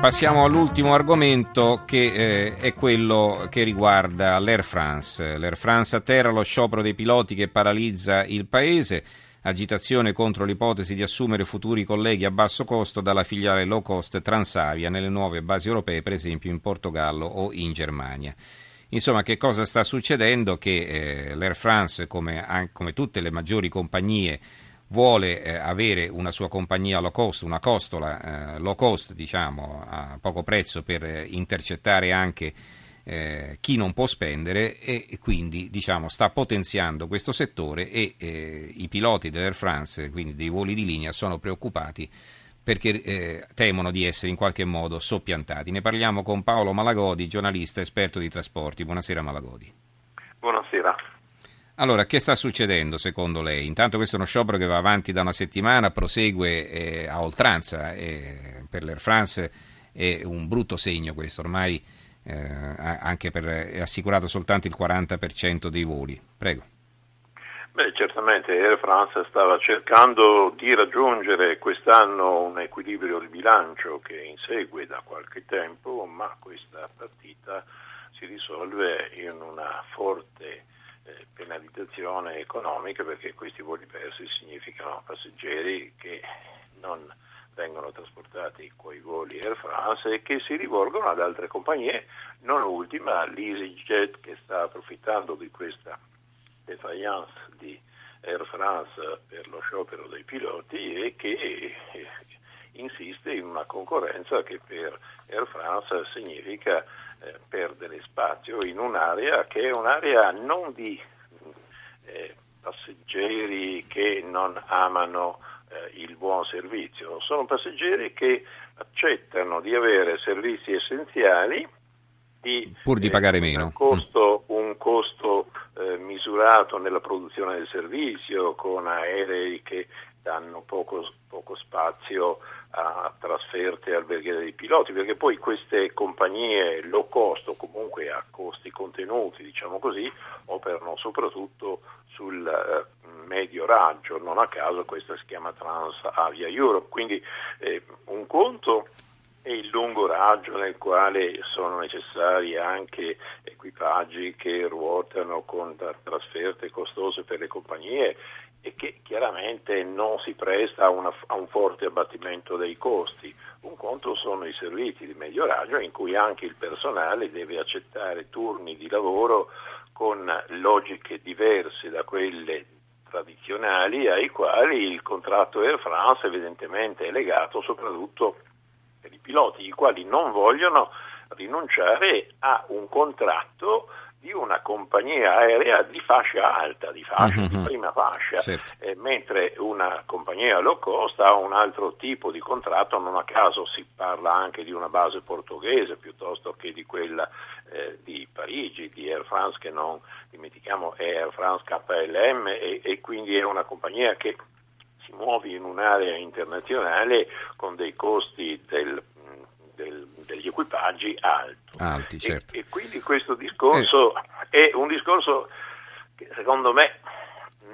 passiamo all'ultimo argomento che eh, è quello che riguarda l'Air France. L'Air France atterra lo sciopero dei piloti che paralizza il paese, agitazione contro l'ipotesi di assumere futuri colleghi a basso costo dalla filiale low cost Transavia nelle nuove basi europee, per esempio in Portogallo o in Germania. Insomma, che cosa sta succedendo? Che eh, l'Air France, come, come tutte le maggiori compagnie, vuole eh, avere una sua compagnia low cost, una costola eh, low cost, diciamo, a poco prezzo per eh, intercettare anche eh, chi non può spendere e, e quindi diciamo, sta potenziando questo settore e eh, i piloti dell'Air France, quindi dei voli di linea, sono preoccupati perché eh, temono di essere in qualche modo soppiantati. Ne parliamo con Paolo Malagodi, giornalista esperto di trasporti. Buonasera Malagodi. Buonasera. Allora, che sta succedendo secondo lei? Intanto questo è uno sciopero che va avanti da una settimana, prosegue eh, a oltranza e per l'Air France è un brutto segno questo, ormai eh, anche per, è assicurato soltanto il 40% dei voli. Prego. Beh, certamente Air France stava cercando di raggiungere quest'anno un equilibrio di bilancio che insegue da qualche tempo, ma questa partita si risolve in una forte eh, penalizzazione economica perché questi voli persi significano passeggeri che non vengono trasportati con i voli Air France e che si rivolgono ad altre compagnie, non ultima l'EasyJet che sta approfittando di questa defiance di Air France per lo sciopero dei piloti e che eh, insiste in una concorrenza che per Air France significa eh, perdere spazio in un'area che è un'area non di eh, passeggeri che non amano eh, il buon servizio, sono passeggeri che accettano di avere servizi essenziali di, pur di pagare eh, meno. Un costo, un costo eh, misurato nella produzione del servizio con aerei che danno poco, poco spazio a trasferte alberghiere dei piloti, perché poi queste compagnie low cost o comunque a costi contenuti, diciamo così, operano soprattutto sul eh, medio raggio, non a caso questa si chiama Trans Avia Europe, quindi eh, un conto è il lungo raggio nel quale sono necessari anche equipaggi che ruotano con trasferte costose per le compagnie e che chiaramente non si presta a, una, a, un forte abbattimento dei costi. Un conto sono i servizi di medio raggio in cui anche il personale deve accettare turni di lavoro con logiche diverse da quelle tradizionali ai quali il contratto Air France evidentemente è legato soprattutto per i piloti, i quali non vogliono rinunciare a un contratto di una compagnia aerea di fascia alta, di, fascia, mm-hmm. di prima fascia, certo. eh, mentre una compagnia low cost ha un altro tipo di contratto, non a caso si parla anche di una base portoghese piuttosto che di quella eh, di Parigi, di Air France che non dimentichiamo è Air France KLM e, e quindi è una compagnia che si muove in un'area internazionale con dei costi del del, degli equipaggi alto. alti. Certo. E, e, quindi questo discorso eh. è un discorso che secondo me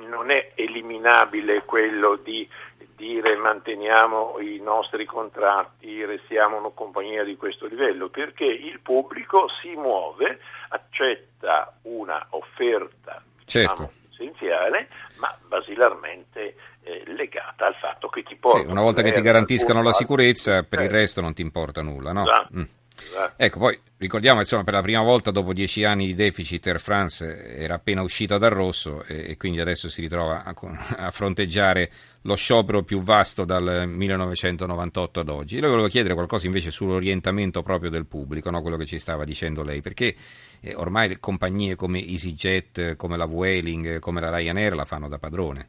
non è eliminabile quello di dire manteniamo i nostri contratti, restiamo una compagnia di questo livello, perché il pubblico si muove, accetta una offerta certo. diciamo, essenziale, ma basilarmente eh, legata al fatto che ti portano. Sì, una volta che ti garantiscano la sicurezza, per il resto non ti importa nulla, no? Esatto. Mm. Esatto. Ecco, poi ricordiamo insomma per la prima volta dopo dieci anni di deficit Air France era appena uscita dal rosso e, e quindi adesso si ritrova a, a, fronteggiare lo sciopero più vasto dal 1998 ad oggi. Io volevo chiedere qualcosa invece sull'orientamento proprio del pubblico, no? quello che ci stava dicendo lei, perché eh, ormai compagnie come EasyJet, come la Vueling, come la Ryanair la fanno da padrone.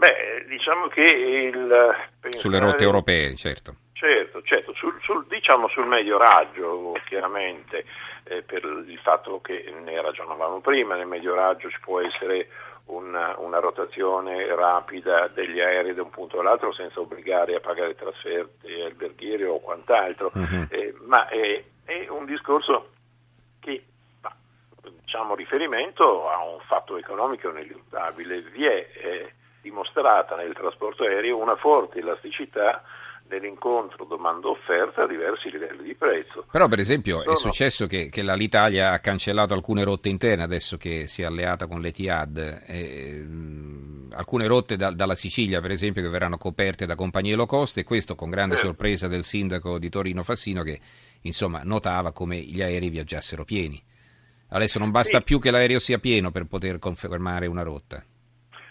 Beh, diciamo che il... Sulle rotte europee, certo. Certo, certo. Sul, sul, diciamo sul medio raggio, chiaramente, eh, per il fatto che ne ragionavamo prima, nel medio raggio ci può essere una, una, rotazione rapida degli aerei da un punto all'altro senza obbligare a pagare trasferte alberghiere o quant'altro, uh-huh. eh, ma è, è, un discorso che fa diciamo, riferimento a un fatto economico ineluttabile. Vi è eh, dimostrata nel trasporto aereo una forte elasticità nell'incontro domanda-offerta a diversi livelli di prezzo. Però per esempio Sono... è successo che, che l'Italia ha cancellato alcune rotte interne adesso che si è alleata con l'Etihad. E, mh, alcune rotte da, dalla Sicilia per esempio che verranno coperte da compagnie low cost e questo con grande eh. sorpresa del sindaco di Torino Fassino che insomma notava come gli aerei viaggiassero pieni. Adesso non basta sì. più che l'aereo sia pieno per poter confermare una rotta.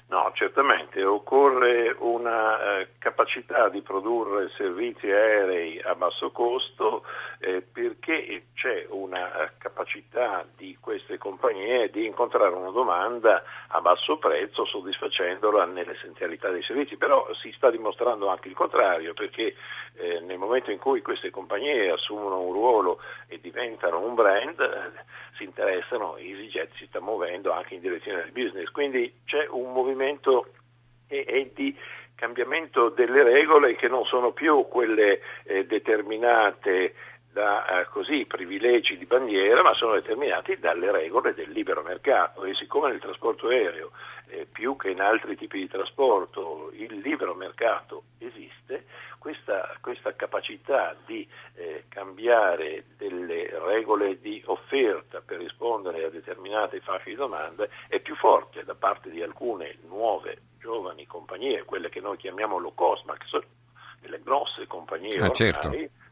No, certamente occorre una eh, capacità di produrre servizi aerei a basso costo eh, perché c'è una eh, capacità di queste compagnie di incontrare una domanda a basso prezzo soddisfacendola nell'essenzialità dei servizi, però si sta dimostrando anche il contrario perché eh, nel momento in cui queste compagnie assumono un ruolo e diventano un brand eh, si interessano, EasyJet si sta muovendo anche in direzione del business, quindi c'è un movimento e, e di cambiamento delle regole che non sono più quelle eh, determinate da eh, così, privilegi di bandiera, ma sono determinati dalle regole del libero mercato e siccome nel trasporto aereo eh, più che in altri tipi di trasporto il libero mercato esiste, questa, questa capacità di eh, cambiare delle regole di offerta per rispondere a determinate fasce di domanda è più forte da parte di alcune nuove giovani compagnie, quelle che noi chiamiamo low cost, ma che sono delle grosse compagnie ah, ormai, certo.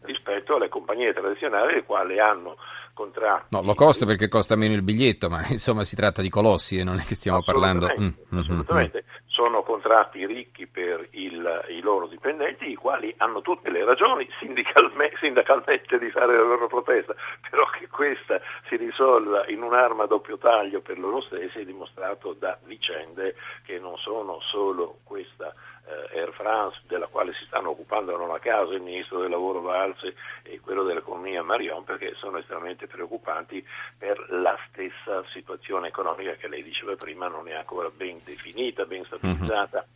Rispetto alle compagnie tradizionali le quali hanno contratti. No, lo costa perché costa meno il biglietto, ma insomma si tratta di colossi e non è che stiamo parlando. Mm, mm, assolutamente. Sono contratti ricchi per il, i loro dipendenti, i quali hanno tutte le ragioni sindacalmente di fare la loro protesta, però che questa si risolva in un'arma a doppio taglio per loro stessi è dimostrato da vicende che non sono solo questa eh, Air France, della quale si stanno occupando non a caso il ministro del lavoro Valse e quello dell'economia Marion, perché sono estremamente preoccupanti per la stessa situazione economica che lei diceva prima non è ancora ben definita, ben Mm-hmm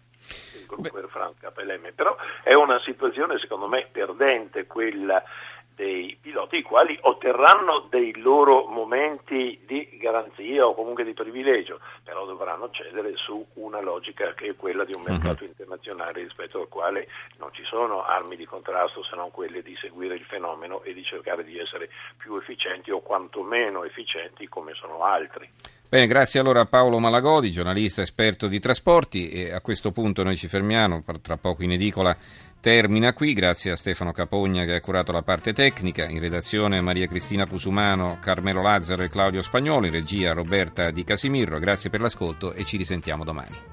il gruppo Air France KLM, però è una situazione secondo me perdente quella dei piloti i quali otterranno dei loro momenti di garanzia o comunque di privilegio, però dovranno cedere su una logica che è quella di un mhm. mercato internazionale rispetto al quale non ci sono armi di contrasto se non quelle di seguire il fenomeno e di cercare di essere più efficienti o quantomeno efficienti come sono altri. Bene, grazie allora a Paolo Malagodi, giornalista esperto di trasporti e a questo punto noi ci fermiamo, tra poco in edicola termina qui, grazie a Stefano Capogna che ha curato la parte tecnica, in redazione Maria Cristina Pusumano, Carmelo Lazzaro e Claudio Spagnolo, in regia Roberta Di Casimirro, grazie per l'ascolto e ci risentiamo domani.